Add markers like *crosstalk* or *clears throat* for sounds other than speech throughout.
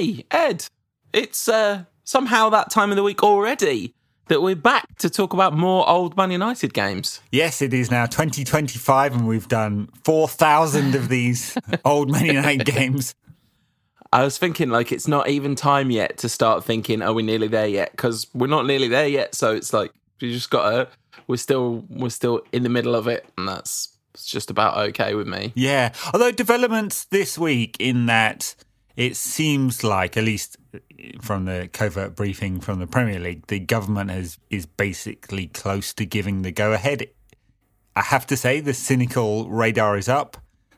Hey, Ed, it's uh, somehow that time of the week already that we're back to talk about more old Man United games. Yes, it is now 2025, and we've done 4,000 of these *laughs* old Man United games. I was thinking, like, it's not even time yet to start thinking, are we nearly there yet? Because we're not nearly there yet. So it's like, you just got to, we're still, we're still in the middle of it. And that's it's just about okay with me. Yeah. Although developments this week in that it seems like, at least from the covert briefing from the Premier League, the government has is basically close to giving the go ahead. I have to say, the cynical radar is up.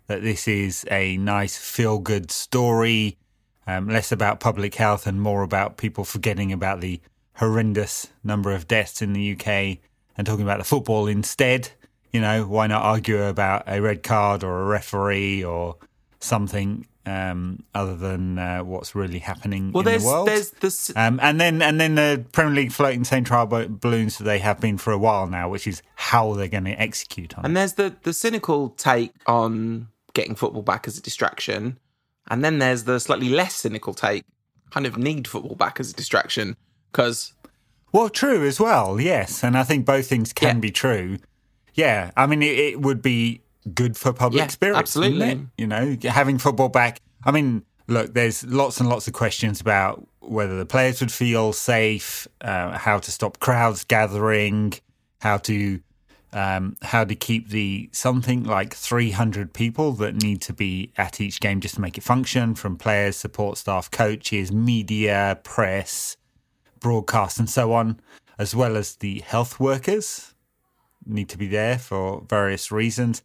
That this is a nice feel good story, um, less about public health and more about people forgetting about the horrendous number of deaths in the UK and talking about the football instead. You know, why not argue about a red card or a referee or something um, other than uh, what's really happening Well, in there's the world. there's this. Um, and then and then the Premier League floating same trial balloons that they have been for a while now, which is how they're going to execute on And it. there's the the cynical take on getting football back as a distraction, and then there's the slightly less cynical take, kind of need football back as a distraction because Well, true as well, yes. And I think both things can Yeah. be true. Yeah, I mean, it, it would be good for public Yeah, spirits, absolutely. You know, having football back. I mean, look, there's lots and lots of questions about whether the players would feel safe, uh, how to stop crowds gathering, how to um, how to keep the something like 300 people that need to be at each game just to make it function from players, support staff, coaches, media, press, broadcast, and so on, as well as the health workers need to be there for various reasons,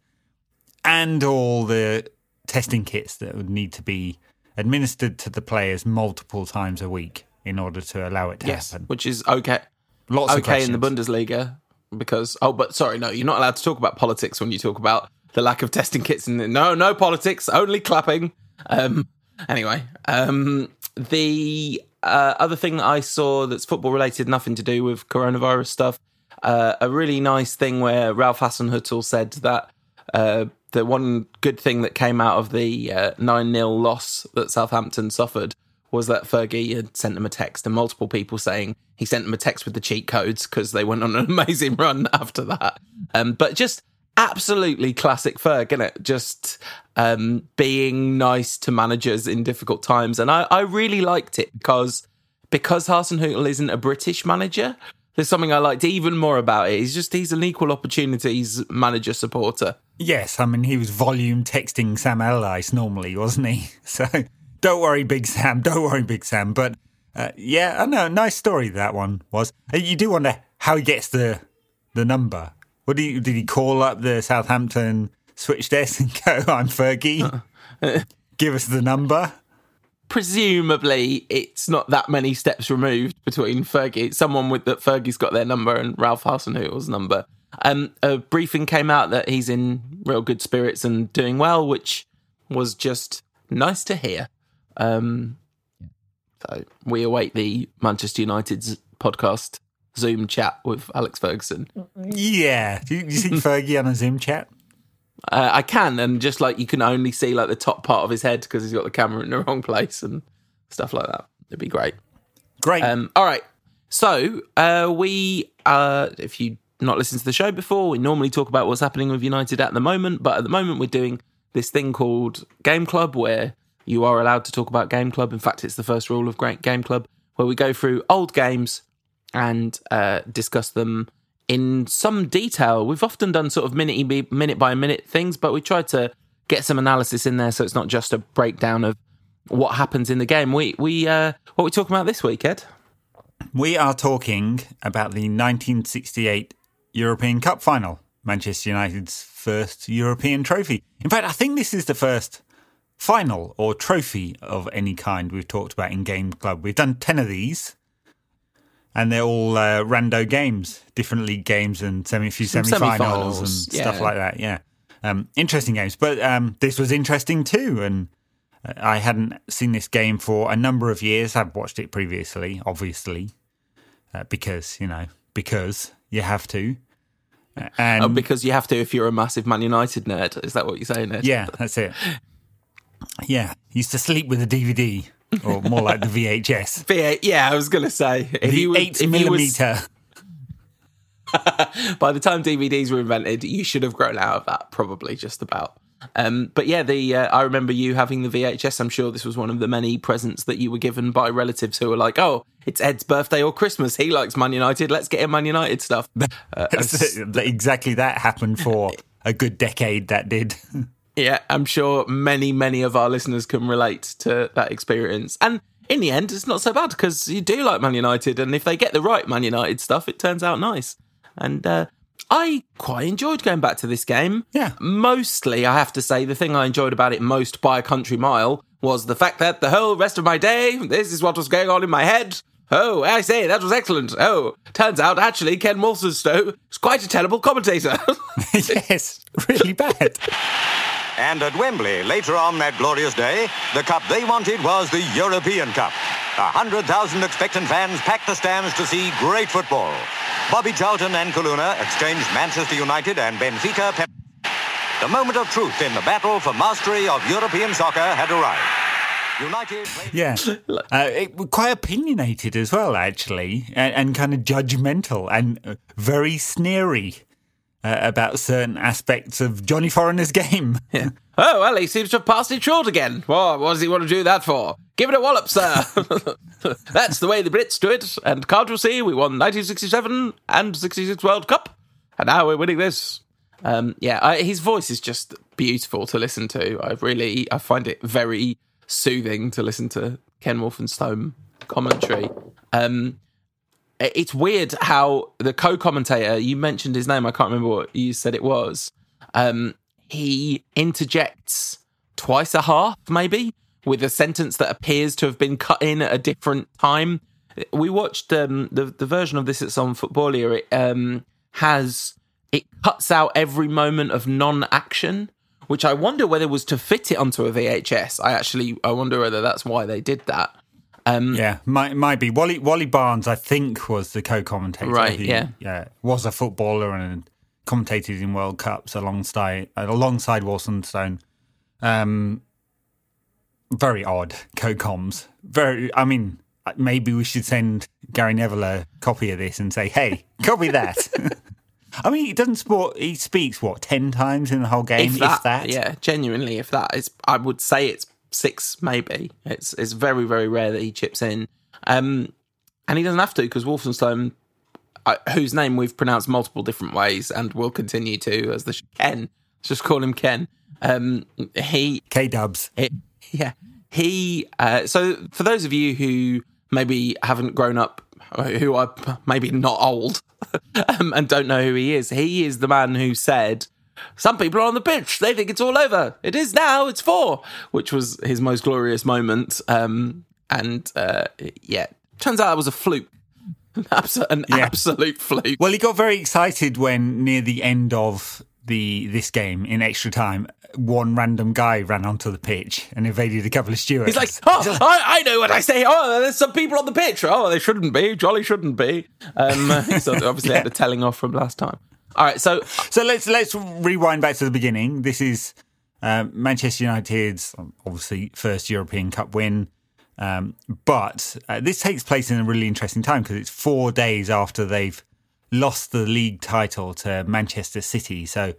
and all the testing kits that would need to be administered to the players multiple times a week in order to allow it to yes, happen. which is okay. Lots of okay in the. Bundesliga because oh, but sorry, no, you're not allowed to talk about politics when you talk about the lack of testing kits. And no, no politics, only clapping. Um, anyway, um, the uh, other thing that I saw that's football related, nothing to do with coronavirus stuff. Uh, a really nice thing where Ralph Hasenhüttl said that uh, the one good thing that came out of the uh, nine 0 loss that Southampton suffered was that Fergie had sent them a text, and multiple people saying he sent them a text with the cheat codes because they went on an *laughs* amazing run after that. Um, but just absolutely classic Ferg, is it? Just um, being nice to managers in difficult times, and I, I really liked it because because Hasenhüttl isn't a British manager. There's something I liked even more about it. He's just he's an equal opportunities manager supporter. Yes, I mean he was volume texting Sam Allardyce normally, wasn't he? *laughs* So don't worry, Big Sam. Don't worry, Big Sam. But uh, yeah, I know. Nice story that one was. Uh, You do wonder how he gets the the number. What did he, did he call up the Southampton switch desk and *laughs* go, "I'm Fergie, *laughs* give us the number." Presumably it's not that many steps removed between Fergie, someone with that Fergie's got their number and Ralph Hasenhüttl's number. Um, a briefing came out that he's in real good spirits and doing well, which was just nice to hear. Um, so we await the Manchester United's podcast Zoom chat with Alex Ferguson. Yeah, do you, you see *laughs* Fergie on a Zoom chat? Uh, I can, and just like you can only see like the top part of his head because he's got the camera in the *laughs* wrong place and stuff like that. It'd be great. Great. Um, all right. So uh, we, uh, if you not listened to the show before, we normally talk about what's happening with United at the moment. But at the moment, we're doing this thing called Game Club, where you are allowed to talk about Game Club. In fact, it's the first rule of Great Game Club, where we go through old games and uh, discuss them in some detail. We've often done sort of minute minute by minute things, but we tried to get some analysis in there, so it's not just a breakdown of what happens in the game. We we uh, what are we talking about this week, Ed? We are talking about the 1968 European Cup final, Manchester United's first European trophy. In fact, I think this is the first final or trophy of any kind we've talked about in Game Club. We've done 10 of these, and they're all uh, rando games, different league games and semi few semi finals semi-finals, and stuff like that. Yeah. Um, interesting games. But um, this was interesting too. And I hadn't seen this game for a number of years. I've watched it previously, obviously, uh, because, you know, because you have to. Uh, And Oh, because you have to if you're a massive Man United nerd. Is that what you're saying, Ed? yeah, that's it. *laughs* Yeah, used to sleep with a DVD or more like the VHS. *laughs* V8, yeah, I was going to say. If The were- eight you was- millimeter. *laughs* by the time DVDs were invented, you should have grown out of that, probably just about. Um, but yeah, the uh, I remember you having the VHS. I'm sure this was one of the many presents that you were given by relatives who were like, "Oh, it's Ed's birthday or Christmas. He likes Man United. Let's get him Man United stuff." *laughs* Uh, exactly that happened for a good decade. That did. Yeah, I'm sure many, many of our listeners can relate to that experience. And in the end, it's not so bad because you do like Man United, and if they get the right Man United stuff, it turns out nice. And uh, I quite enjoyed going back to this game. Yeah. Mostly, I have to say, the thing I enjoyed about it most by a country mile was the fact that the whole rest of my day, this is what was going on in my head. Oh, I say, that was excellent. Oh, turns out actually Ken Waltherstowe is quite a terrible commentator. *laughs* *laughs* yes, really bad. And at Wembley, later on that glorious day, the cup they wanted was the European Cup. A hundred thousand expectant fans packed the stands to see great football. Bobby Charlton and Coluna exchanged Manchester United and Benfica. Pep- the moment of truth in the battle for mastery of European soccer had arrived. United Yeah, uh, it, quite opinionated as well, actually, and, and kind of judgmental and uh, very sneery uh, about certain aspects of Johnny Foreigner's game. *laughs* *laughs* Oh, well, he seems to have passed it short again. Well, what does he want to do that for? Give it a wallop, sir. *laughs* That's the way the Brits do it. And can't you see, we won 1967 and 66 World Cup, and now we're winning this. Um, yeah, I, his voice is just beautiful to listen to. I really, I find it very soothing to listen to Ken Wolfenstone commentary. Um, it's weird how the co-commentator you mentioned his name. I can't remember what you said it was. Um, he interjects twice a half, maybe, with a sentence that appears to have been cut in at a different time. We watched um, the the version of this that's on Footballia. It um, has it cuts out every moment of non-action, which I wonder whether was to fit it onto a VHS. I actually I wonder whether that's why they did that. Um, yeah, might might be Wally Wally Barnes. I think was the co-commentator. Right, who, yeah. was a footballer and commentated in World Cups alongside uh, alongside Walsonstone. Um, very odd co-coms. Very. I mean, uh, maybe we should send Gary Neville a copy of this and say, "Hey, copy *laughs* that." *laughs* I mean, he doesn't sport. He speaks what ten times in the whole game, if that, yeah, genuinely, if that is, I would say it's six, maybe. It's it's very very rare that he chips in, um, and he doesn't have to because Wolfenstein, uh, whose name we've pronounced multiple different ways and will continue to as the sh- Ken. Let's just call him Ken. Um, he K Dubs. yeah, he. Uh, so for those of you who maybe haven't grown up, uh, who are maybe not old, *laughs* um, and don't know who he is, he is the man who said. Some people are on the pitch. They think it's all over. It is now. It's four, which was his most glorious moment. Um, and uh, yeah, turns out that was a fluke, *laughs* an, abso- an Yeah. absolute fluke. Well, he got very excited when near the end of the this game in extra time, one random guy ran onto the pitch and invaded a couple of stewards. He's like, oh, I, I know what I say. Oh, there's some people on the pitch. Oh, they shouldn't be. Jolly shouldn't be. Um, *laughs* so obviously had the telling off from last time. All right, so So let's let's rewind back to the beginning. This is um, Manchester United's obviously first European Cup win, um, but uh, this takes place in a really interesting time because it's four days after they've lost the league title to Manchester City. So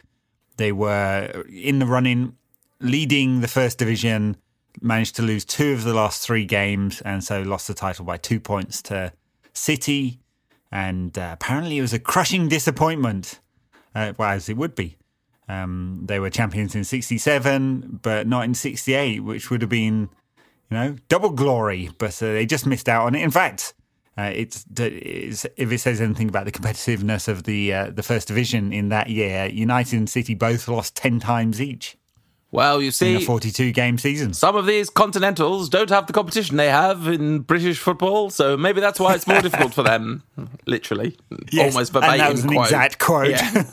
they were in the running, leading the first division, managed to lose two of the last three games, and so lost the title by two points to City. And uh, apparently, it was a crushing disappointment, uh, well, as it would be. Um, they were champions in 67, but not in 68, which would have been, you know, double glory. But uh, they just missed out on it. In fact, uh, it's, it's if it says anything about the competitiveness of the uh, the first division in that year, United and City both lost 10 times each well, you in a see, 42 game season. some of these continentals don't have the competition they have in British football, so maybe that's why it's more difficult for them. *laughs* Literally, Yes, almost verbatim. And that was an quote. exact quote. Yeah.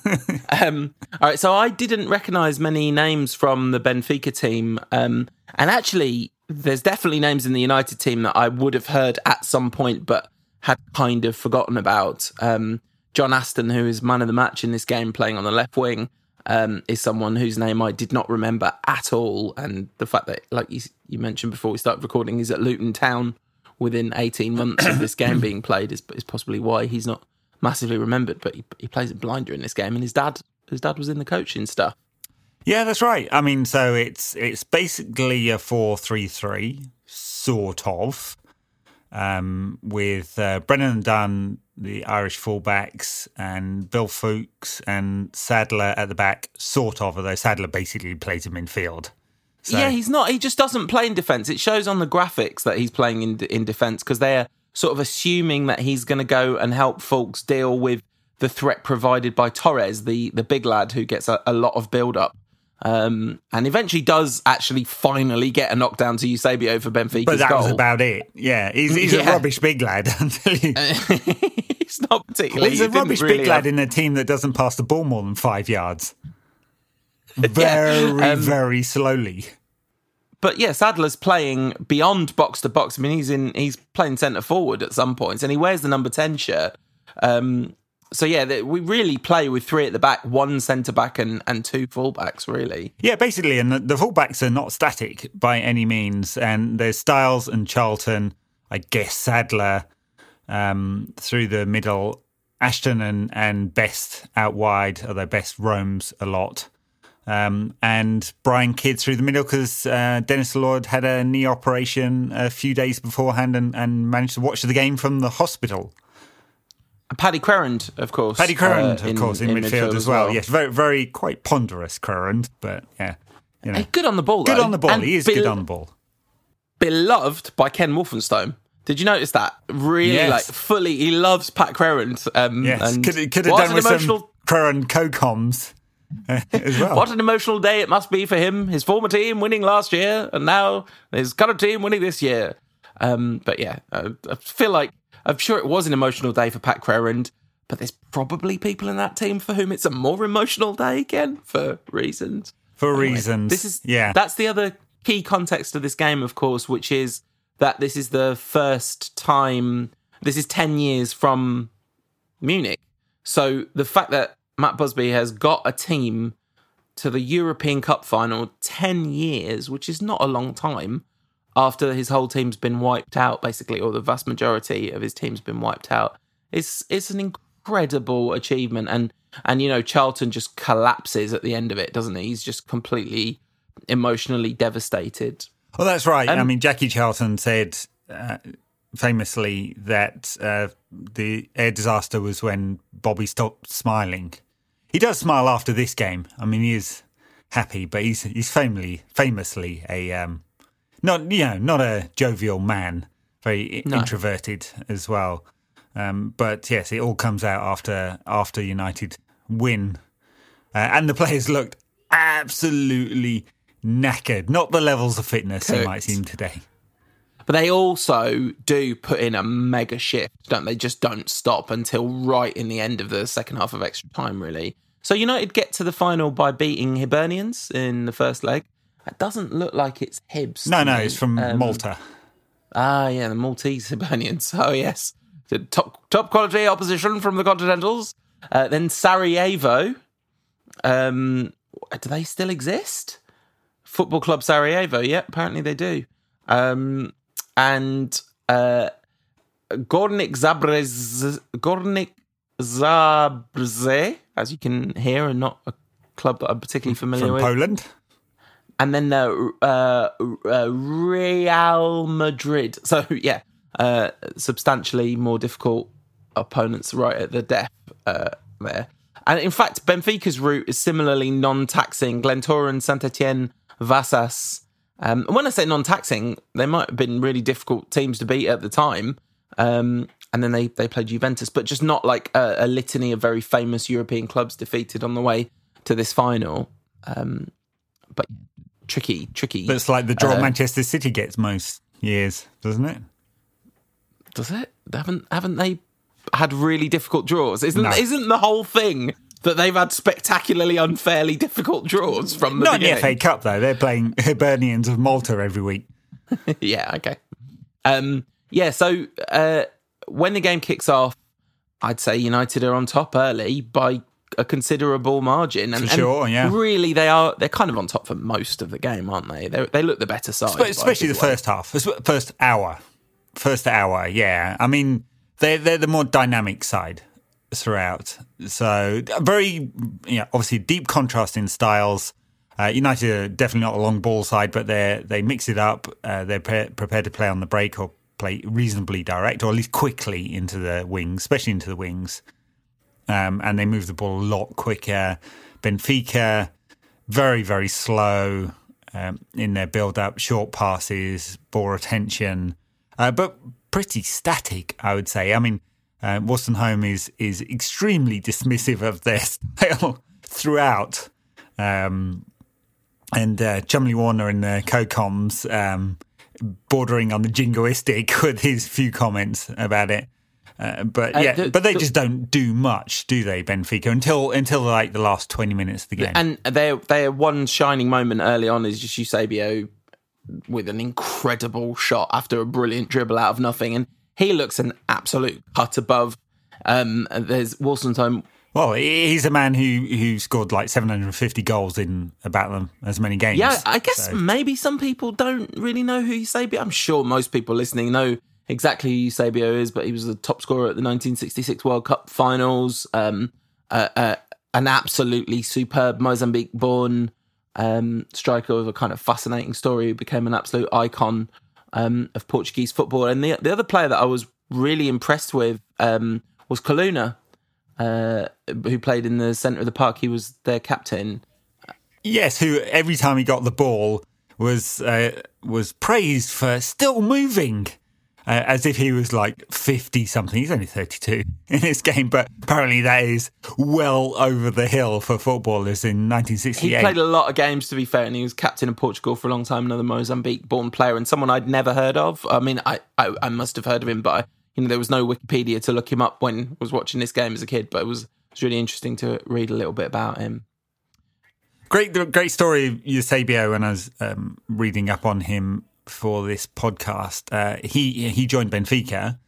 *laughs* um, all right, so I didn't recognise many names from the Benfica team, um, and actually, there's definitely names in the United team that I would have heard at some point, but had kind of forgotten about. Um, John Aston, who is man of the match in this game, playing on the left wing. Um, is someone whose name I did not remember at all, and the fact that, like you, you mentioned before we started recording, he's at Luton Town within 18 months of this game being played is, is possibly why he's not massively remembered. But he, he plays at blinder in this game, and his dad his dad was in the coaching stuff. Yeah, that's right. I mean, so it's it's basically a four three three sort of, um, with uh, Brennan Dunne, the Irish fullbacks, and Bill Foulkes and Sadler at the back, sort of. Although Sadler basically plays him in midfield. So, Yeah, he's not. He just doesn't play in defence. It shows on the graphics that he's playing in in defence because they're sort of assuming that he's going to go and help Foulkes deal with the threat provided by Torres, the the big lad who gets a, a lot of build up. Um, and eventually does actually finally get a knockdown to Eusebio for Benfica's but that goal. was about it. Yeah, he's, he's a rubbish big lad. *laughs* *laughs* he's not particularly. he's a rubbish really big lad have- in a team that doesn't pass the ball more than five yards. *laughs* Very, um, very slowly. but yeah, Sadler's playing beyond box to box. I mean, he's in he's playing centre forward at some points, and he wears the number ten shirt. Um, so yeah, we really play with three at the back, one centre back, and and two fullbacks. Really, Yeah, basically, and the, the fullbacks are not static by any means. And there's Stiles and Charlton, I guess Sadler um, through the middle, Aston and, and Best out wide, although Best roams a lot. Um, and Brian Kidd through the middle because uh, Denis Law had a knee operation a few days beforehand and, and managed to watch the game from the hospital. Paddy Crerand, of course. Paddy Crerand, uh, of course, in, midfield, as well. Yes, very, very quite ponderous Crerand, but yeah, you know, good on the ball. good though. on the ball. And he is bel- good on the ball. Beloved by Ken Wolfenstone. Did you notice that? Really, Yes. like fully, he loves Pat Crerand. Um, Yes, and could, could have done with emotional, some Crerand co-coms *laughs* as well. What an emotional day it must be for him. His former team winning last year, and now his current team winning this year. Um, but yeah, uh, I feel like I'm sure it was an emotional day for Pat Crerand, but there's probably people in that team for whom it's a more emotional day again for reasons. For reasons, This is yeah. That's the other key context of this game, of course, which is that this is the first time. This is ten years from Munich. So the fact that Matt Busby has got a team to the European Cup final 10 years, which is not a long time after his whole team's been wiped out, basically, or the vast majority of his team's been wiped out. It's it's an incredible achievement. And and you know, Charlton just collapses at the end of it, doesn't he? He's just completely emotionally devastated. well, that's right. I Um, mean, Jackie Charlton said uh, famously that uh, the air disaster was when Bobby stopped smiling. He does smile after this game. I mean, he is happy, but he's he's famously famously a um, not you know not a jovial man, very No. introverted as well. Um, but yes, it all comes out after after United win, uh, and the players looked absolutely knackered. Not the levels of fitness they might seem today. But they also do put in a mega shift, don't they? Just don't stop until right in the end of the second half of extra time, really. So United get to the final by beating Hibernians in the first leg. It doesn't look like it's Hibs. No, no, me. it's from Um, Malta. Ah, yeah, the Maltese *laughs* Hibernians. Oh, yes. The top top quality opposition from the Continentals. Uh, then Sarajevo. Um, do they still exist? Football Club Sarajevo. Yeah, apparently they do. Um, and uh, Gornik Zabrze, Gornik Zabrze, as you can hear, and not a club that I'm particularly familiar From with Poland. And then the uh, uh, Real Madrid. *laughs* So yeah, uh, substantially more difficult opponents right at the death uh, there. And in fact, Benfica's route is similarly non-taxing. Glentoran, Saint Etienne, Vasas. Um, and when I say non-taxing, they might have been really difficult teams to beat at the time. Um, and then they they played Juventus, but just not like a, a litany of very famous European clubs defeated on the way to this final. Um, but tricky, tricky. But it's like the draw Uh, Manchester City gets most years, doesn't it? Does it? Haven't haven't they had really difficult draws? Isn't No. isn't the whole thing that they've had spectacularly unfairly difficult draws from the Not in the? FA Cup, though. They're playing *laughs* Hibernians of Malta every week. *laughs* yeah, okay. Um, yeah, so uh, when the game kicks off, I'd say United are on top early by a considerable margin. And, sure, and yeah. Really, they are they're kind of on top for most of the game, aren't they? They they look the better side, especially the way. first half, first hour, first hour. Yeah, I mean they're they're the more dynamic side throughout. So very, you know, obviously deep contrast in styles. Uh, United are definitely not a long ball side, but they they mix it up. Uh, they're pre- prepared to play on the break or play reasonably direct, or at least quickly into the wings, especially into the wings. Um, and they move the ball a lot quicker. Benfica, very very slow um, in their build up, short passes, ball attention, uh, but pretty static, I would say. I mean, uh, Wolstenholme is is extremely dismissive of their *laughs* style throughout. Um, and uh, Chumley Warner in the co-coms um, bordering on the jingoistic *laughs* with his few comments about it. Uh, but Uh, yeah, the- but they the- just don't do much, do they, Benfica? Until until like the last twenty minutes of the game. And their their one shining moment early on is just Eusebio with an incredible shot after a brilliant dribble out of nothing, and he looks an absolute cut above. Um, there's Wolstenholme. Well, he's a man who who scored like 750 goals in about them as many games. Yeah, I guess So- maybe some people don't really know who Eusebio. I'm sure most people listening know exactly who Eusebio is, but he was the top scorer at the 1966 World Cup finals. Um, uh, uh, an absolutely superb Mozambique-born um, striker with a kind of fascinating story who became an absolute icon um, of Portuguese football. And the the other player that I was really impressed with um, was Coluna, uh, who played in the centre of the park. He was their captain. Yes, who every time he got the ball was uh, was praised for still moving, uh, as if he was like fifty something. He's only thirty two *laughs* in this game, but apparently that is well over the hill for footballers in nineteen sixty He played a lot of games, to be fair, and he was captain of Portugal for a long time. Another Mozambique-born player, and someone I'd never heard of. I mean, I, I, I must have heard of him, but I, you know, there was no Wikipedia to look him up when I was watching this game as a kid. But it was, it was really interesting to read a little bit about him. Great, great story of Eusebio. When I was um, reading up on him for this podcast, uh, he he joined Benfica,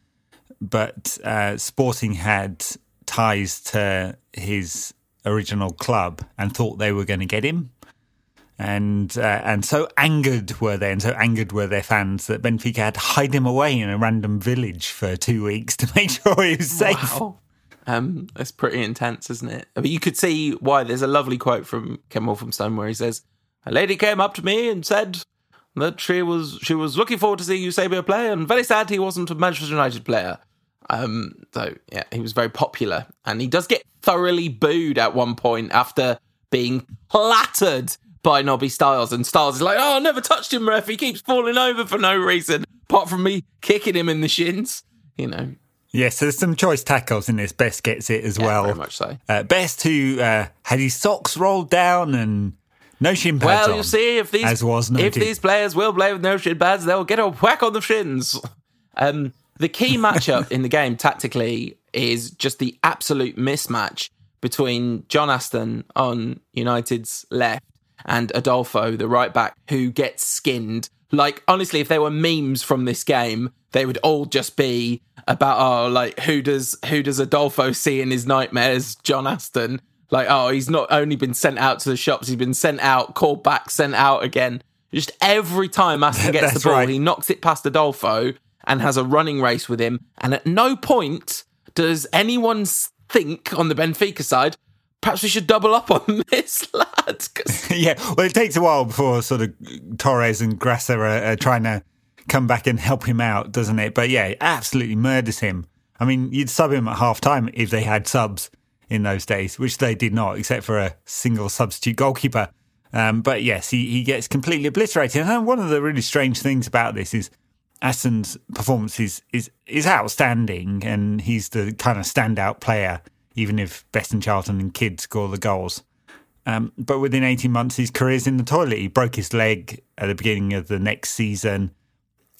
but uh, Sporting had ties to his original club and thought they were going to get him. And uh, and so angered were they, and so angered were their fans that Benfica had to hide him away in a random village for two weeks to *laughs* make sure he was safe. Wow. Um, it's pretty intense, isn't it? I mean, you could see why. There's a lovely quote from Ken Wolfenstone where he says, "A lady came up to me and said that she was she was looking forward to seeing Eusebio play, and very sad he wasn't a Manchester United player." Um, so yeah, he was very popular, and he does get thoroughly booed at one point after being plattered by Nobby Stiles, and Stiles is like, "Oh, I never touched him, ref. He keeps falling over for no reason, apart from me kicking him in the shins." You know, Yes, there's some choice tackles in this. Best gets it as yeah, well. very much so. Uh, Best who uh, had his socks rolled down and no shin pads Well, on, you see, if these as was if these players will play with no shin pads, they'll get a whack on the shins. Um, the key matchup *laughs* in the game tactically is just the absolute mismatch between John Aston on United's left and Adolfo, the right back, who gets skinned. Like honestly, if there were memes from this game, they would all just be about oh, like who does who does Adolfo see in his nightmares? John Aston. Like oh, he's not only been sent out to the shops, he's been sent out, called back, sent out again. Just every time Aston *laughs* gets the ball, right. he knocks it past Adolfo and has a running race with him. And at no point does anyone think on the Benfica side, perhaps we should double up on *laughs* this lad. *laughs* yeah, well, it takes a while before sort of Torres and Graça are, are trying to come back and help him out, doesn't it? But yeah, it absolutely murders him. I mean, you'd sub him at half time if they had subs in those days, which they did not, except for a single substitute goalkeeper. Um, but yes, he, he gets completely obliterated. And one of the really strange things about this is Aston's performance is, is, is outstanding, and he's the kind of standout player, even if Best and Charlton and Kidd score the goals. Um, but within 18 months, his career's in the toilet. He broke his leg at the beginning of the next season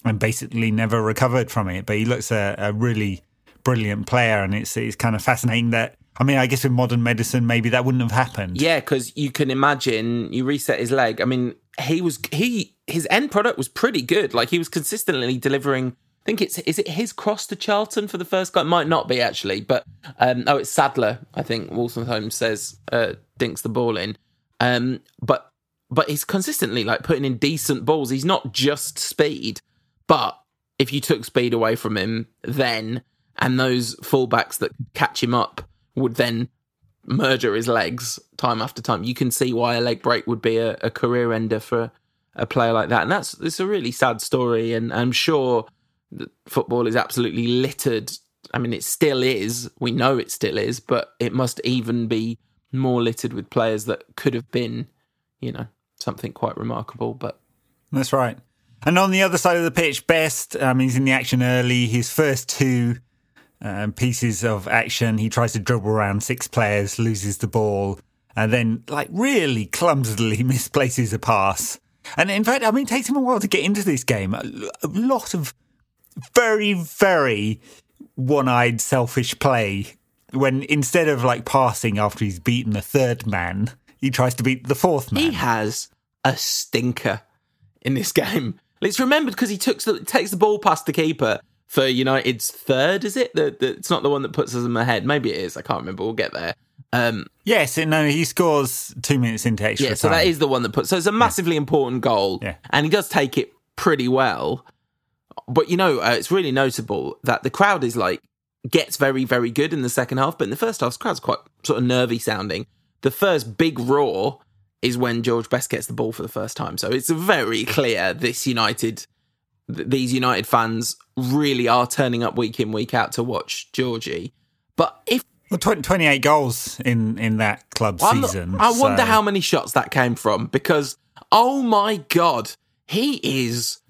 and basically never recovered from it. But he looks a, a really brilliant player, and it's it's kind of fascinating that. I mean, I guess in modern medicine, maybe that wouldn't have happened. yeah, because you can imagine you reset his leg. I mean, he was he his end product was pretty good. Like he was consistently delivering I think it's is it his cross to Charlton for the first goal? It might not be actually, but um, oh, it's Sadler. I think Wolstenholme says uh, dinks the ball in. Um, but but he's consistently like putting in decent balls. He's not just speed, but if you took speed away from him, then and those fullbacks that catch him up would then murder his legs time after time. You can see why a leg break would be a, a career ender for a player like that, and that's it's a really sad story. And I'm sure football is absolutely littered. I mean, it still is. We know it still is, but it must even be more littered with players that could have been, you know, something quite remarkable. But that's right. And on the other side of the pitch, Best, um, he's in the action early. His first two um, pieces of action, he tries to dribble around six players, loses the ball, and then, like, really clumsily *laughs* misplaces a pass. And in fact, I mean, it takes him a while to get into this game. A, lot of very, very one eyed, selfish play when instead of like passing after he's beaten the third man, he tries to beat the fourth man. He has a stinker in this *laughs* game. It's remembered because he took takes the ball past the keeper for United's third. Is it? The, the, it's not the one that puts us in the head. Maybe it is. I can't remember. We'll get there. Um, yes, no, he scores two minutes into extra yeah, so that is the one that puts. So it's a massively yeah. important goal, yeah. and he does take it pretty well. But you know, uh, it's really notable that the crowd is like gets very, very good in the second half, but in the first half, the crowd's quite sort of nervy sounding. The first big roar is when George Best gets the ball for the first time. So it's very clear this United, th- these United fans really are turning up week in, week out to watch Georgie. But if well, 20, 28 goals in, in that club I'm season. Not, I so. wonder how many shots that came from because, oh my God, he is.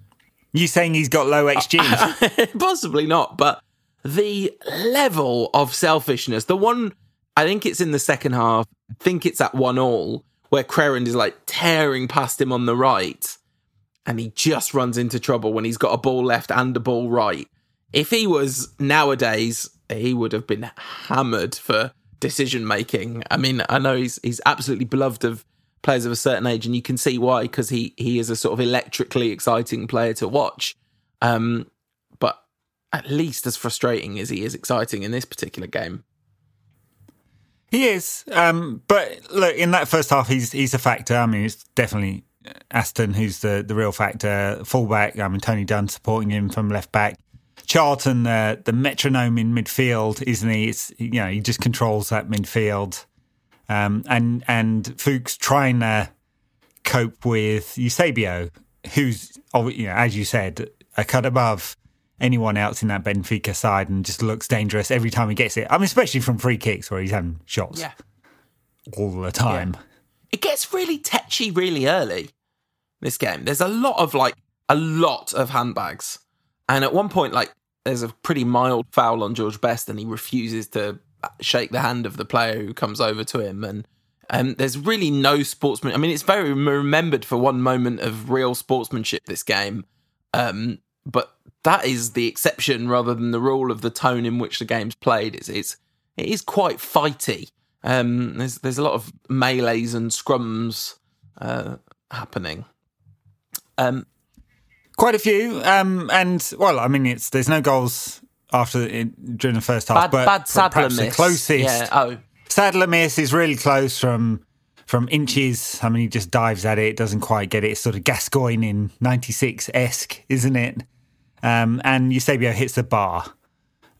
You saying he's got low XG? *laughs* Possibly not, but the level of selfishness, the one, I think it's in the second half, I think it's at one all, where Crerand is like tearing past him on the right and he just runs into trouble when he's got a ball left and a ball right. If he was nowadays, he would have been hammered for decision making. I mean, I know he's he's absolutely beloved of players of a certain age, and you can see why because he he is a sort of electrically exciting player to watch. Um, but at least as frustrating as he is exciting in this particular game. He is, um, but look in that first half, he's he's a factor. I mean, it's definitely Aston who's the the real factor. Fullback, I mean, Tony Dunne supporting him from left back. Charlton, uh, the metronome in midfield, isn't he? It's you know he just controls that midfield, um, and and Foulkes trying to cope with Eusebio, who's you know as you said a cut above anyone else in that Benfica side, and just looks dangerous every time he gets it. I mean, especially from free kicks where he's having shots yeah. all the time. Yeah. It gets really tetchy really early. This game, there's a lot of like a lot of handbags, and at one point, like there's a pretty mild foul on George Best, and he refuses to shake the hand of the player who comes over to him. And um, there's really no sportsman. I mean, it's very remembered for one moment of real sportsmanship. This game, um, but that is the exception rather than the rule of the tone in which the game's played. It's, it's it is quite fighty. Um, there's there's a lot of melees and scrums uh, happening. Um, Quite a few, um, and well, I mean, it's there's no goals after it, during the first half, bad, but bad Sadler perhaps miss. the closest. Yeah. Oh, Sadler miss is really close from from inches. I mean, he just dives at it, doesn't quite get it. It's sort of Gascoigne in '96 esque, isn't it? Um, and Eusebio hits the bar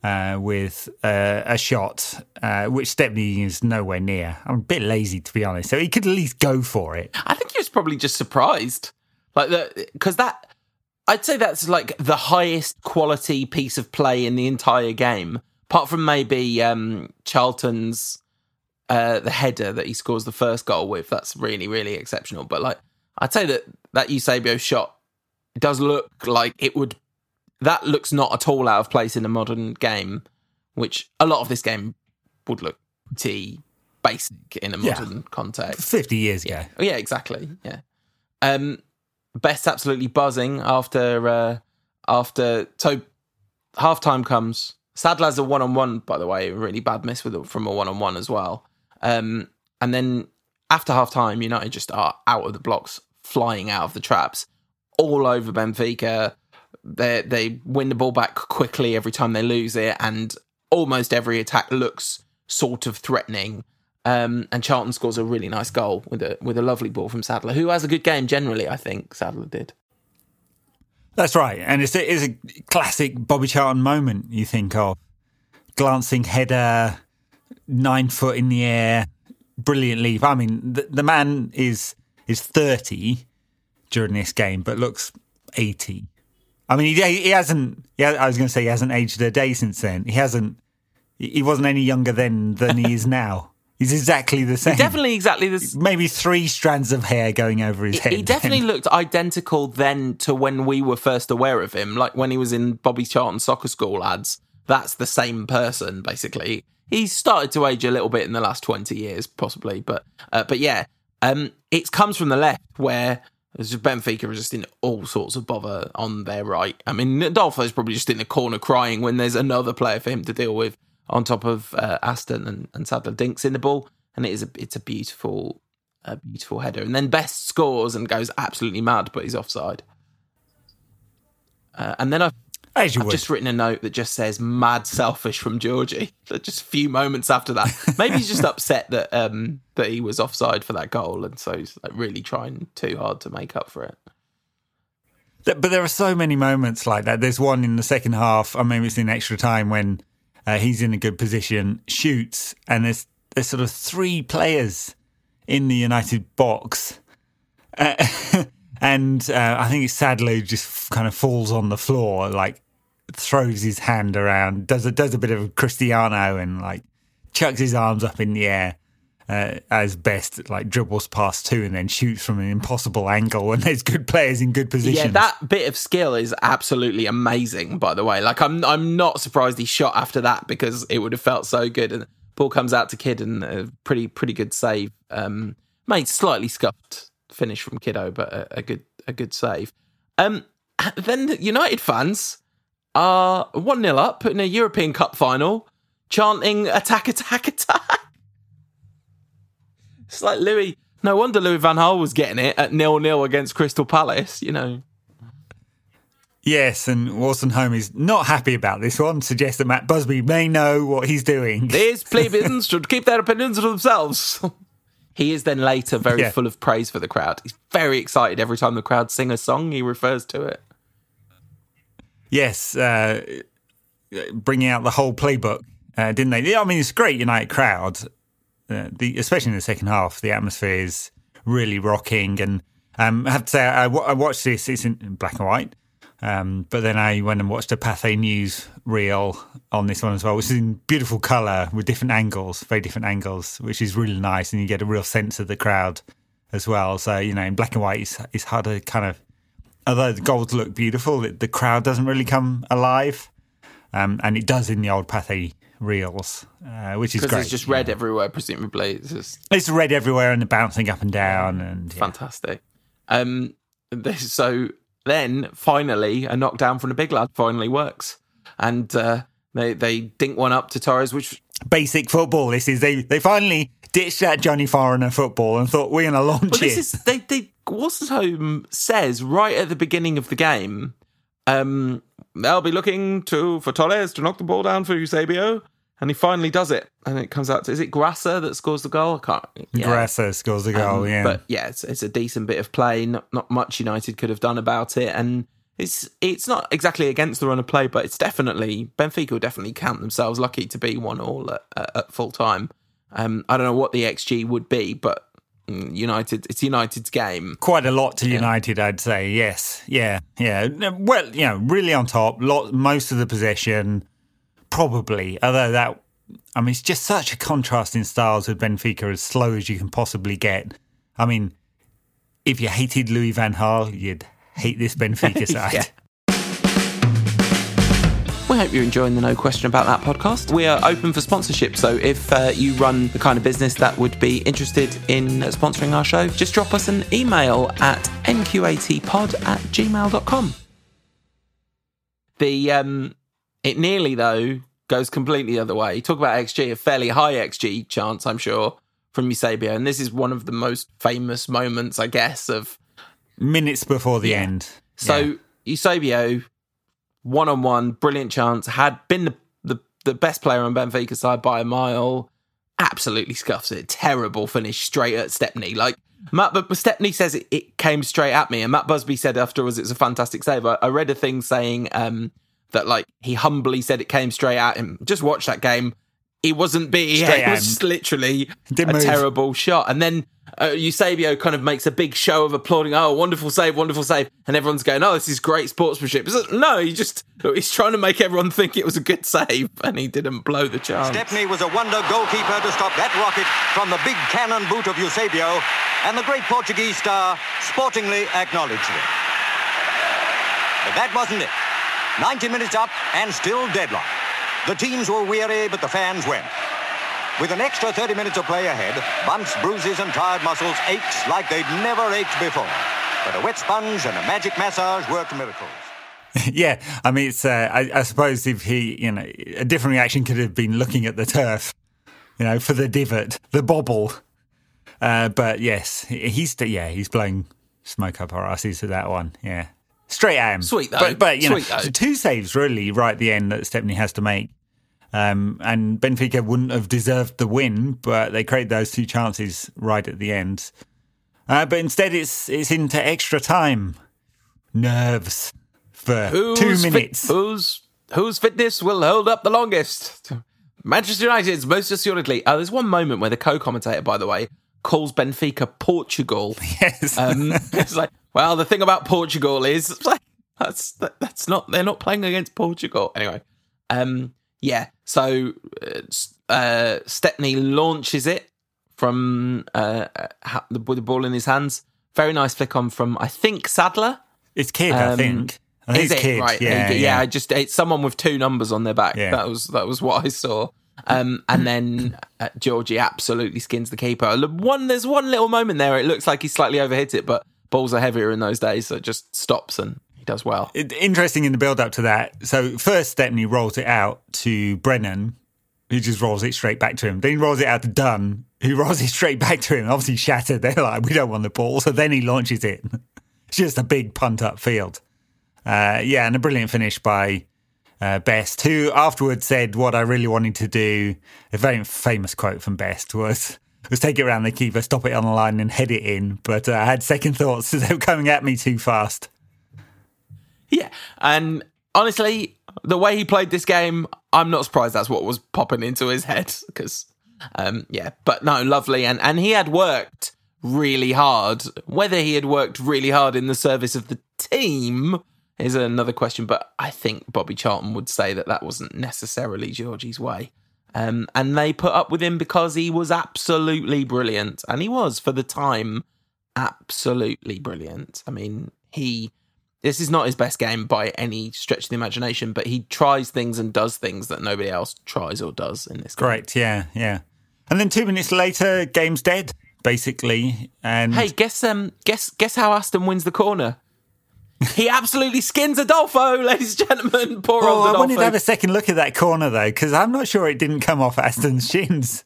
uh, with uh, a shot, uh, which Stepney is nowhere near. I'm a bit lazy to be honest, so he could at least go for it. I think he was probably just surprised, like because that I'd say that's like the highest quality piece of play in the entire game, apart from maybe um, Charlton's uh, the header that he scores the first goal with. That's really really exceptional. But like I'd say that that Eusebio shot does look like it would. That looks not at all out of place in a modern game, which a lot of this game would look pretty basic in a modern Yeah. context. Fifty years ago. Yeah, exactly. Yeah. Um, Best absolutely buzzing after uh, after so half time comes. Sadler's a one on one, by the way, a really bad miss with from a one on one as well. Um, and then after half time, United just are out of the blocks, flying out of the traps, all over Benfica. They they win the ball back quickly every time they lose it, and almost every attack looks sort of threatening. Um, and Charlton scores a really nice goal with a with a lovely ball from Sadler, who has a good game generally. I think Sadler did. That's right, and it's a, it's a classic Bobby Charlton moment. You think of glancing header, nine foot in the air, brilliant leap. I mean, the, the man is is thirty during this game, but looks eighty. I mean, he, he hasn't. Yeah, I was going to say he hasn't aged a day since then. He hasn't. He wasn't any younger then than he is now. *laughs* He's exactly the same. Definitely exactly the same. Maybe three strands of hair going over his head. He definitely looked identical then to when we were first aware of him, like when he was in Bobby Charlton Soccer School ads. That's the same person, basically. He's started to age a little bit in the last twenty years, possibly, but uh, but yeah, um, it comes from the left where Benfica are just in all sorts of bother on their right. I mean, Adolfo's probably just in the corner crying when there's another player for him to deal with on top of uh, Aston and, and Sadler dinks in the ball, and it is a it's a beautiful a beautiful header. And then Best scores and goes absolutely mad, but he's offside. Uh, and then I've, As you I've would. just written a note that just says "mad selfish" from Georgie. *laughs* Just a few moments after that, maybe he's just upset that um, that he was offside for that goal, and so he's like really trying too hard to make up for it. But there are so many moments like that. There's one in the second half, or maybe it's in extra time when uh, he's in a good position, shoots, and there's there's sort of three players in the United box, uh, *laughs* and uh, I think it's Sadler who just kind of falls on the floor, like throws his hand around, does a does a bit of Cristiano, and like chucks his arms up in the air. Uh, as best, like dribbles past two and then shoots from an impossible angle when there's good players in good positions. Yeah, that bit of skill is absolutely amazing. By the way, like I'm I'm not surprised he shot after that because it would have felt so good. And ball comes out to Kidd and a pretty pretty good save. Um, made slightly scuffed finish from Kiddo, but a, a good a good save. Um, *laughs* then the United fans are one 0 up in a European Cup final, chanting "attack, attack, attack." *laughs* It's like Louis. No wonder Louis Van Gaal was getting it at nil nil against Crystal Palace. You know. Yes, and Wolstenholme is not happy about this one, suggests that Matt Busby may know what he's doing. These *laughs* plebeians should keep their opinions to themselves. He is then later very Yeah. full of praise for the crowd. He's very excited every time the crowd sing a song. He refers to it. Yes, uh, bringing out the whole playbook, uh, didn't they? Yeah, I mean, it's a great United crowd, uh, the, especially in the second half. The atmosphere is really rocking. And um, I have to say, I, watched this, it's in black and white. Um, but then I went and watched a Pathé News reel on this one as well, which is in beautiful colour with different angles, very different angles, which is really nice. And you get a real sense of the crowd as well. So, you know, in black and white, it's, it's hard to kind of, although the goals look beautiful, the, the crowd doesn't really come alive. Um, and it does in the old Pathé reels, uh, which is Because great. it's just red everywhere, presumably. It's just It's red everywhere and the bouncing up and down. and yeah. fantastic. Um, *laughs* so then finally, a knockdown from the big lad finally works. And uh, they, they dink one up to Torres, which basic football. This is they they finally ditched that Johnny Foreigner football and thought we're going to launch Well, this it. is they they says right at the beginning of the game, um, they'll be looking to for Torres to knock the ball down for Eusebio, and he finally does it, and it comes out. To, is it Graça that scores the goal? I can't. Yeah. Graça scores a goal. Um, yeah, But yeah, it's, it's a decent bit of play. Not not much United could have done about it, and it's it's not exactly against the run of play, but it's definitely Benfica will definitely count themselves lucky to be one all at, at, at full time. Um, I don't know what the xG would be, but mm, United it's United's game. quite a lot to United, I'd say. Yes, yeah, yeah. Well, you know, really on top. Lot most of the possession, probably. Although that, I mean, it's just such a contrast in styles with Benfica, as slow as you can possibly get. I mean, if you hated Louis Van Gaal, you'd hate this Benfica *laughs* side. Yeah. We hope you're enjoying the No Question About That podcast. We are open for sponsorship, so if uh, you run the kind of business that would be interested in sponsoring our show, just drop us an email at nqatpod at gmail.com. The um, it nearly though goes completely the other way. You talk about XG, a fairly high XG chance, I'm sure, from Eusebio, and this is one of the most famous moments, I guess, of Minutes before the end. so Yeah. Eusebio one on one, brilliant chance. Had been the, the the best player on Benfica side by a mile. Absolutely scuffs it. Terrible finish straight at Stepney. Like Matt, but Stepney says it, it, came straight at me, and Matt Busby said afterwards it's a fantastic save. I, I read a thing saying um, that like he humbly said it came straight at him. Just watch that game. It wasn't being. It was just literally Didn't a move. terrible shot, and then uh, Eusebio kind of makes a big show of applauding. Oh, wonderful save, wonderful save, and everyone's going, "Oh, this is great sportsmanship." Like, no, he just he's trying to make everyone think it was a good save, and he didn't blow the chance. Stepney was a wonder goalkeeper to stop that rocket from the big cannon boot of Eusebio, and the great Portuguese star sportingly acknowledged it. But that wasn't it. 90 minutes up and still deadlock. The teams were weary, but the fans went. With an extra 30 minutes of play ahead, bumps, bruises, and tired muscles ached like they'd never ached before. But a wet sponge and a magic massage worked miracles. *laughs* yeah, I mean, it's. Uh, I, I, suppose if he, you know, a different reaction could have been looking at the turf, you know, for the divot, the bobble. Uh, but yes, he's yeah, he's blowing smoke up our asses to that one. Yeah, straight at him. Sweet though. But, but you Sweet know, though. two saves really right at the end that Stepney has to make. Um, and Benfica wouldn't have deserved the win, but they created those two chances right at the end. Uh, but instead, it's it's into extra time. Nerves for who's two minutes. Fit, whose whose fitness will hold up the longest? Manchester United's most assuredly. Uh, there's one moment where the co-commentator, by the way, calls Benfica Portugal. *laughs* Yes, um, *laughs* it's like, well, the thing about Portugal is *laughs* that's that's not they're not playing against Portugal anyway. Um, yeah, so uh, uh, Stepney launches it from uh, with the ball in his hands. Very nice flick on from I think Sadler. It's Kidd, um, I think. I think is it Kidd. right? Yeah, yeah, yeah. Just it's someone with two numbers on their back. Yeah. That was that was what I saw. Um, and then uh, Georgie absolutely skins the keeper. One, there's one little moment there. It looks like he slightly overhit it, but balls are heavier in those days, so it just stops and he does well. Interesting in the build up to that. So first Stepney rolls it out to Brennan, who just rolls it straight back to him. Then he rolls it out to Dunne, who *laughs* rolls it straight back to him. Obviously shattered. *laughs* They're like, we don't want the ball. So then he launches it. it's *laughs* just a big punt up field. Uh, yeah, and a brilliant finish by uh, Best, who afterwards said what I really wanted to do. A very famous quote from Best was was take it around the keeper, stop it on the line, and head it in. But uh, I had second thoughts. as They were coming at me too fast. Yeah, and honestly, the way he played this game, I'm not surprised that's what was popping into his head *laughs* because, um, yeah. But no, lovely, and and he had worked really hard. Whether he had worked really hard in the service of the team is another question. But I think Bobby Charlton would say that that wasn't necessarily Georgie's way. Um, and they put up with him because he was absolutely brilliant, and he was for the time absolutely brilliant. I mean, he this is not his best game by any stretch of the imagination, but he tries things and does things that nobody else tries or does in this game. Great, yeah, yeah. And then two minutes later, game's dead, basically. And hey, guess um, guess guess how Aston wins the corner. He absolutely skins Adolfo, ladies and gentlemen. Poor well, old Adolfo. I wanted to have a second look at that corner though, because I'm not sure it didn't come off Aston's shins.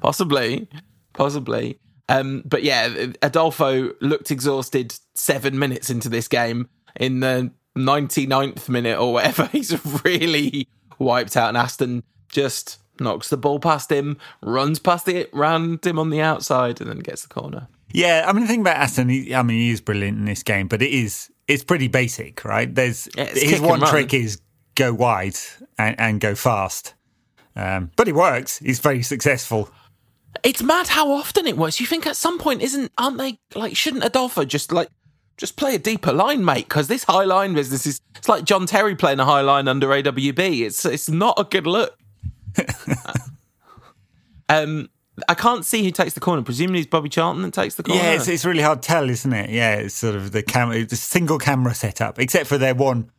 Possibly, possibly. Um, but yeah, Adolfo looked exhausted seven minutes into this game in the 99th minute or whatever. *laughs* He's really wiped out, and Aston just knocks the ball past him, runs past it, round him on the outside, and then gets the corner. Yeah, I mean, the thing about Aston, he, I mean, he is brilliant in this game, but it is it's pretty basic, right? There's yeah, his one trick is go wide and, and go fast, um, but it works. He's very successful. It's mad how often it works. You think at some point, isn't aren't they like shouldn't Adolfo just like just play a deeper line, mate, because this high line business is it's like John Terry playing a high line under AWB. It's it's not a good look. *laughs* um I can't see who takes the corner. Presumably it's Bobby Charlton that takes the corner. Yeah, it's, it's really hard to tell, isn't it? Yeah, it's sort of the camera, the single camera setup, except for their one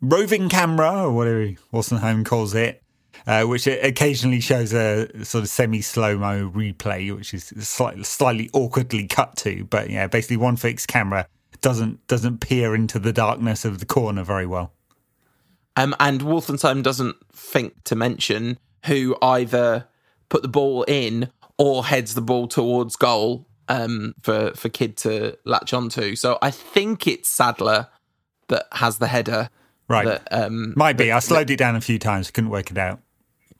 roving camera or whatever Wolstenholme calls it, uh, which occasionally shows a sort of semi slow mo replay, which is slightly, slightly awkwardly cut to. But yeah, basically one fixed camera doesn't doesn't peer into the darkness of the corner very well. Um, and Wolstenholme doesn't think to mention who either put the ball in or heads the ball towards goal um, for for Kidd to latch onto. So I think it's Sadler that has the header. Right. That, um, Might be. that- I slowed it down a few times. Couldn't work it out.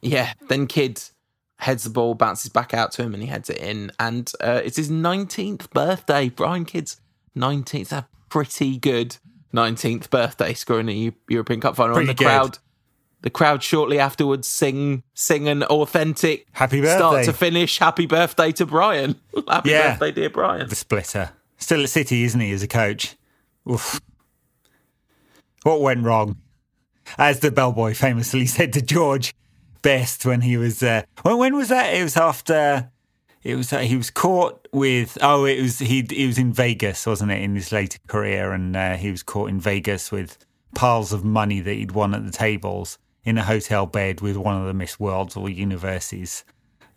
Yeah, then Kidd heads the ball, bounces back out to him, and he heads it in. And uh, it's his 19th birthday. Brian Kidd's 19th. A pretty good 19th birthday, scoring a European Cup final. Pretty and the good. crowd, the crowd shortly afterwards sing sing an authentic Happy birthday start to finish. Happy birthday to Brian. *laughs* Happy Yeah. birthday, dear Brian. The splitter. Still at City, isn't he, as a coach? Oof. What went wrong? As the bellboy famously *laughs* said to George Best when he was. Uh, when, when was that? It was after. It was uh, he was caught with oh it was he he was in Vegas wasn't it in his later career and uh, he was caught in Vegas with piles of money that he'd won at the tables in a hotel bed with one of the Miss Worlds or universes.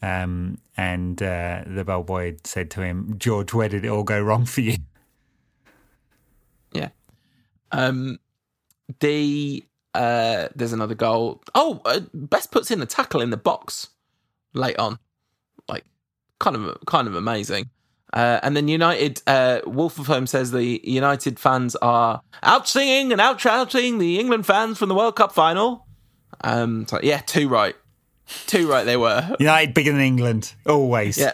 um, and uh, the bellboy said to him George where did it all go wrong for you Yeah. Um, the uh, there's another goal. Oh, uh, Best puts in a tackle in the box late on, like kind of kind of amazing. Uh, and then United, uh, Wolstenholme says the United fans are out singing and out shouting the England fans from the World Cup final. Um, so yeah, two right, two right they were. *laughs* United bigger than England always Yeah,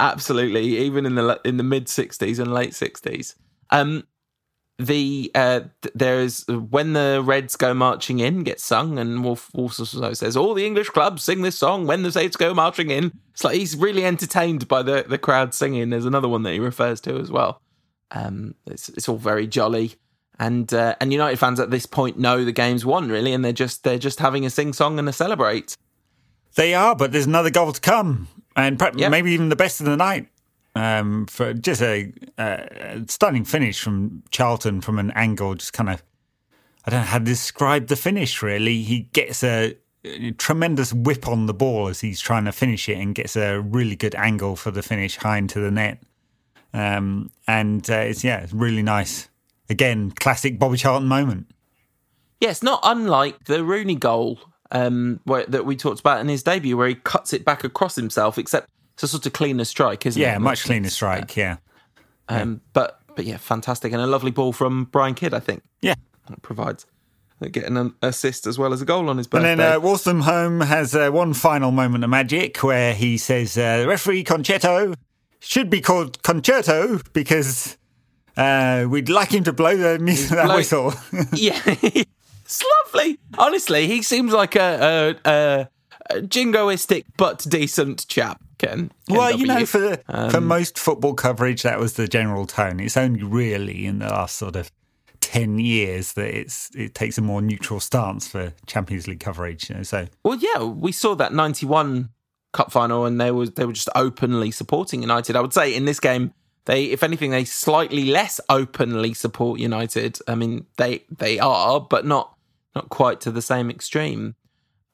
absolutely. Even in the in the mid '60s and late '60s, um, the uh, there's when the Reds go marching in gets sung, and Wolf Wolf also says all the English clubs sing this song when the Saints go marching in. It's like he's really entertained by the the crowd singing. There's another one that he refers to as well. Um, it's it's all very jolly. And uh, and United fans at this point know the game's won really, and they're just they're just having a sing song and a celebrate. They are, but there's another goal to come, and perhaps Yep. maybe even the best of the night. Um, for just a, a stunning finish from Charlton from an angle, just kind of, I don't know how to describe the finish. Really, he gets a, a tremendous whip on the ball as he's trying to finish it, and gets a really good angle for the finish high into the net. Um, and uh, it's yeah, it's really nice. Again, classic Bobby Charlton moment. Yeah, it's not unlike the Rooney goal um, where, that we talked about in his debut, where he cuts it back across himself, except it's a sort of cleaner strike, isn't it? Yeah, much cleaner strike. Yeah, Um, but but yeah, fantastic and a lovely ball from Brian Kidd. I think yeah. that provides uh, getting an assist as well as a goal on his birthday. And then uh, Wolstenholme has uh, one final moment of magic where he says, uh, the referee Concetto should be called Concerto because uh, we'd like him to blow the *laughs* that blow- whistle. *laughs* yeah, *laughs* it's lovely. Honestly, he seems like a, a, a, a jingoistic but decent chap. Ken. well, you know, for, for most football coverage, that was the general tone. It's only really in the last sort of 10 years that it's it takes a more neutral stance for Champions League coverage. You know, so Well, yeah, we saw that '91 cup final, and they was they were just openly supporting United. I would say in this game, they, if anything, they slightly less openly support United. I mean, they they are, but not not quite to the same extreme.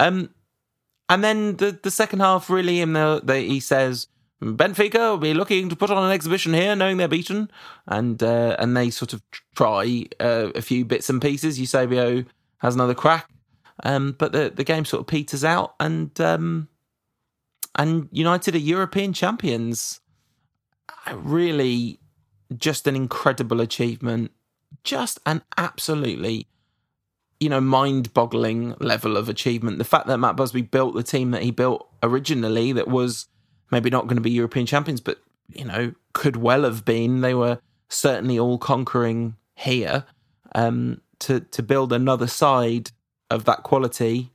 Um, and then the the second half, really, in the, the he says. Benfica will be looking to put on an exhibition here, knowing they're beaten, and uh, and they sort of try uh, a few bits and pieces. Eusebio has another crack, um, but the the game sort of peters out, and um, and United are European champions. Really, just an incredible achievement. Just an absolutely, you know, mind-boggling level of achievement. The fact that Matt Busby built the team that he built originally, that was maybe not going to be European champions, but you know, could well have been. They were certainly all conquering here. Um, to to build another side of that quality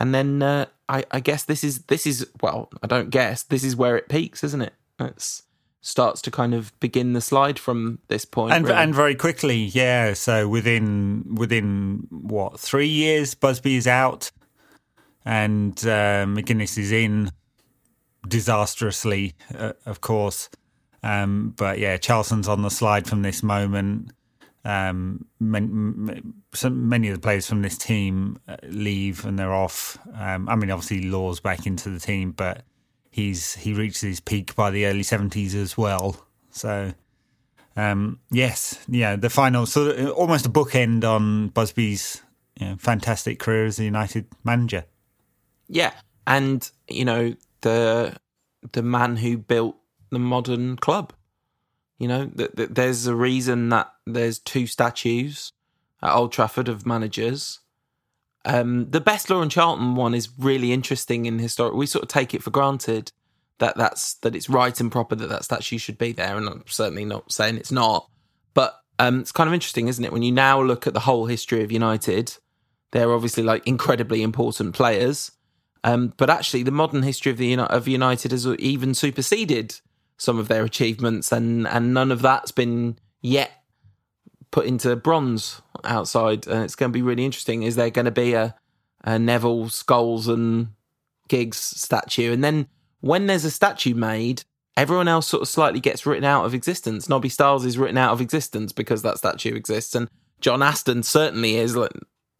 and then uh, I, I guess this is this is well, I don't guess this is where it peaks, isn't it? It starts to kind of begin the slide from this and really. and very quickly, yeah. So within within what three years, Busby is out, and uh, McGuinness is in disastrously, uh, of course. Um, but yeah, Charlton's on the slide from this moment. Um, many, so many of the players from this team uh, leave and they're off. Um, I mean, obviously Law's back into the team, but he's he reached his peak by the early seventies as well. So um, yes, yeah, the final sort of almost a bookend on Busby's you know, fantastic career as a United manager. yeah, and you know the the man who built the modern club. You know, th- there's a reason that there's two statues at Old Trafford of managers. Um, the best and Charlton one is really interesting in historic. We sort of take it for granted that that's that it's right and proper that that statue should be there, and I'm certainly not saying it's not. But um, it's kind of interesting, isn't it? When you now look at the whole history of United, they're obviously like incredibly important players, um, but actually the modern history of the of United has even superseded some of their achievements, and and none of that's been yet put into bronze outside. And it's going to be really interesting. Is there going to be a, a Neville, Scholes, and Giggs statue? And then when there's a statue made, everyone else sort of slightly gets written out of existence. Nobby Stiles is written out of existence because that statue exists, and John Aston certainly is.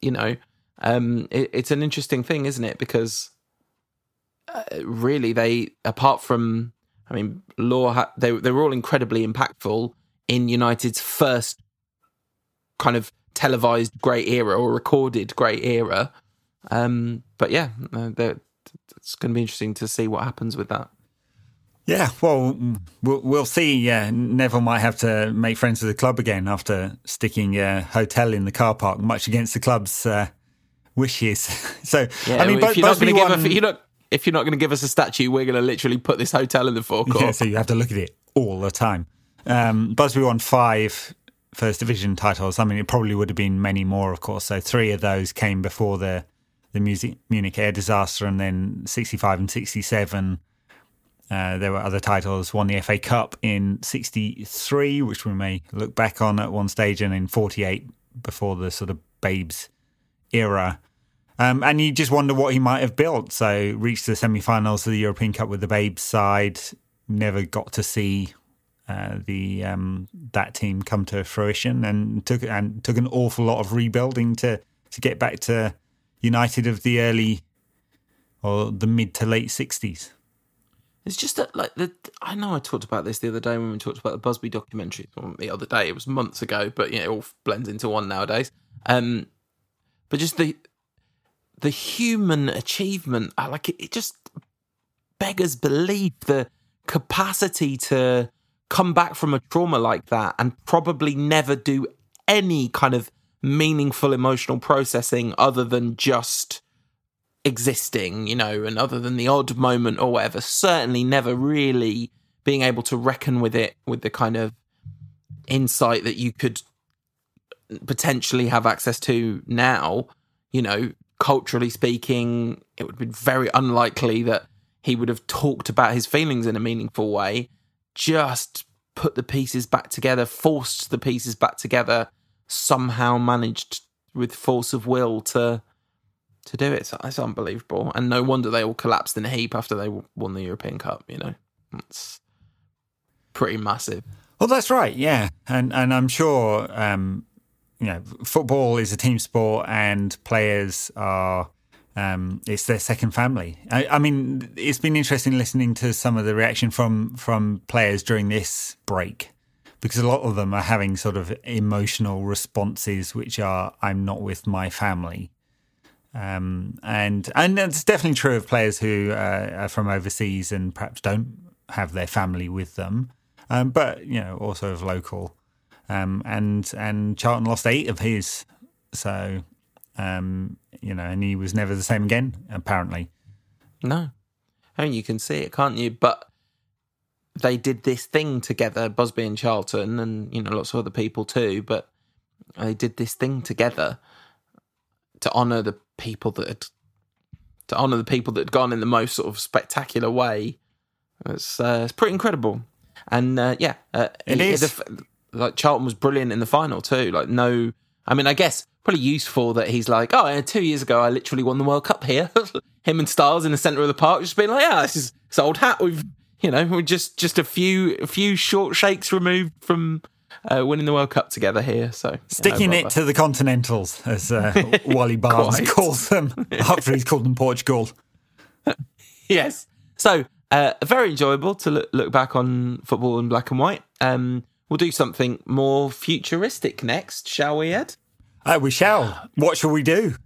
You know, um, it, it's an interesting thing, isn't it? Because uh, really, they apart from I mean, Law, they they were all incredibly impactful in United's first kind of televised great era or recorded great era. Um, but yeah, uh, it's going to be interesting to see what happens with that. Yeah, well, we'll, we'll see. Yeah, Neville might have to make friends with the club again after sticking a hotel in the car park, much against the club's uh, wishes. *laughs* so, yeah, I mean, if you're, not going to give a, you're if you're not going to give us a statue, we're going to literally put this hotel in the forecourt. Yeah, so you have to look at it all the time. Um, Busby won five First Division titles. I mean, it probably would have been many more, of course. So three of those came before the the Munich air disaster, and then 65 and 67. Uh, there were other titles. Won the FA Cup in 63, which we may look back on at one stage, and in 48 before the sort of Babes era. Um, and you just wonder what he might have built. So reached the semi-finals of the European Cup with the Babes side. Never got to see uh, the um, that team come to fruition, and took and took an awful lot of rebuilding to to get back to United of the early or the mid to late sixties. It's just that, like, the I know I talked about this the other day when we talked about the Busby documentary. Well, the other day, it was months ago, but yeah, it all blends into one nowadays. Um, but just the the human achievement, like it, it just beggars belief the capacity to come back from a trauma like that and probably never do any kind of meaningful emotional processing other than just existing, you know, and other than the odd moment or whatever, certainly never really being able to reckon with it with the kind of insight that you could potentially have access to now, you know, culturally speaking, it would be very unlikely that he would have talked about his feelings in a meaningful way. Just put the pieces back together, forced the pieces back together, somehow managed with force of will to to do it. So it's unbelievable, and no wonder they all collapsed in a heap after they won the European Cup. You know, it's pretty massive. Well, that's right, yeah, and and I'm sure um, you know, football is a team sport, and players are um, it's their second family. I, I, mean, it's been interesting listening to some of the reaction from from players during this break because a lot of them are having sort of emotional responses, which are "I'm not with my family," um, and and it's definitely true of players who uh, are from overseas and perhaps don't have their family with them, um, but you know, also of local. Um, and and Charlton lost eight of his, so um, you know, and he was never the same again. Apparently, no. I mean, you can see it, can't you? But they did this thing together, Busby and Charlton, and you know, lots of other people too. But they did this thing together to honour the people that had to honour the people that had gone in the most sort of spectacular way. It's uh, it's pretty incredible, and uh, yeah, uh, it he, is. Like Charlton was brilliant in the final too. Like no, I mean, I guess probably useful that he's like, oh, two years ago I literally won the World Cup here. *laughs* Him and Stiles in the centre of the park, just being like, yeah, this is this old hat. We've you know we're just just a few a few short shakes removed from uh, winning the World Cup together here. So sticking it to the Continentals, as uh, *laughs* Wally Barnes calls them *laughs* after he's called them Portugal. yes. So uh, very enjoyable to look, look back on football in black and white. Um, We'll do something more futuristic next, shall we, Ed? Uh, we shall. What shall we do?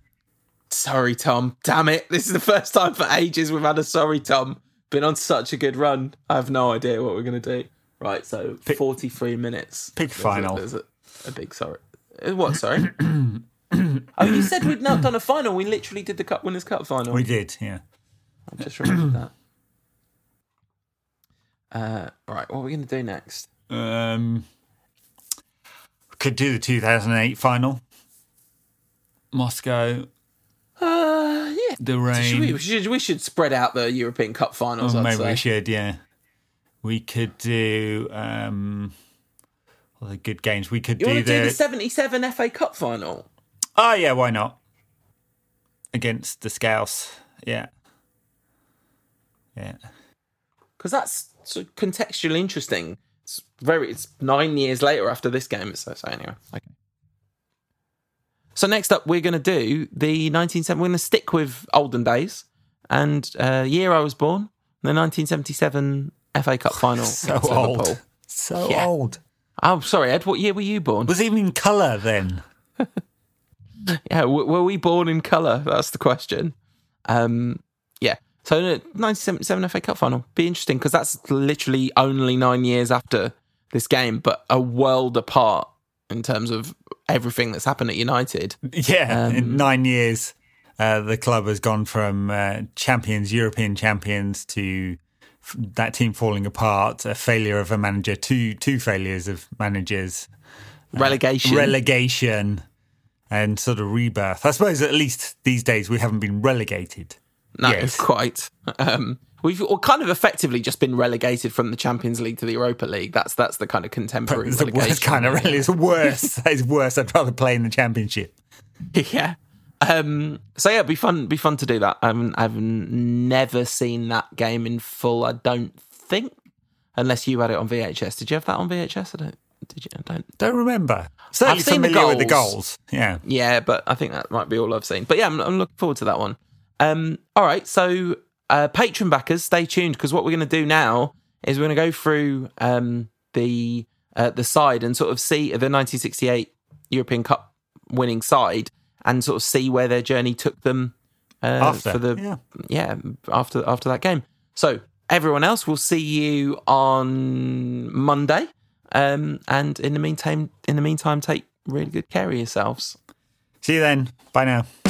Sorry, Tom. Damn it. This is the first time for ages we've had a sorry, Tom. Been on such a good run. I have no idea what we're going to do. Right, so pick, 43 minutes. Pick final. There's a, a, big sorry. Uh, What? Sorry. *clears throat* oh, you said we'd not done a final. We literally did the Cup Winners' Cup final. We did, yeah. I just remembered that. Uh, right, what are we going to do next? Um, could do the 2008 final. Moscow, Uh, yeah. the rain. Should we, we should, we should spread out the European Cup finals. Oh, I'd maybe say. we should, yeah. We could do um, all the good games. We could You do want to do the. the '77 FA Cup final? oh, yeah, why not? Against the Scouts. Yeah. Yeah. Because that's sort of contextually interesting. It's very. It's nine years later after this game. So, so anyway, okay. So next up, we're going to do the 1970. We're going to stick with olden days and uh, year I was born, the 1977 FA Cup *laughs* final. So old. So Yeah. old. Oh, sorry, Ed. What year were you born? Was even in colour then? *laughs* Yeah, w- were we born in colour? That's the question. Um. So, the 1977 FA Cup final be interesting because that's literally only nine years after this game, but a world apart in terms of everything that's happened at United. Yeah, Um, in nine years, uh, the club has gone from uh, champions, European champions, to f- that team falling apart, a failure of a manager, two two failures of managers, Relegation. relegation, and sort of rebirth. I suppose at least these days we haven't been relegated. No, yes. quite. Um, we've all kind of effectively just been relegated from the Champions League to the Europa League. That's that's the kind of contemporary It's the worst kind of really. It's *laughs* worse. it's worse. I'd rather play in the championship. yeah. Um, so yeah, it'd be fun. Be fun to do that. I haven't, I've never seen that game in full. I don't think, unless you had it on VHS. Did you have that on VHS? I don't. Did you? I don't. Don't remember. Certainly I've seen the with the goals. goals. Yeah. Yeah, but I think that might be all I've seen. But yeah, I'm, I'm looking forward to that one. Um, all right, so uh, patron backers, stay tuned because what we're going to do now is we're going to go through um, the uh, the side and sort of see the 1968 European Cup winning side and sort of see where their journey took them uh, After, for the yeah. yeah after after that game. So everyone else, we'll see you on Monday. Um, and in the meantime, in the meantime, take really good care of yourselves. See you then. Bye now.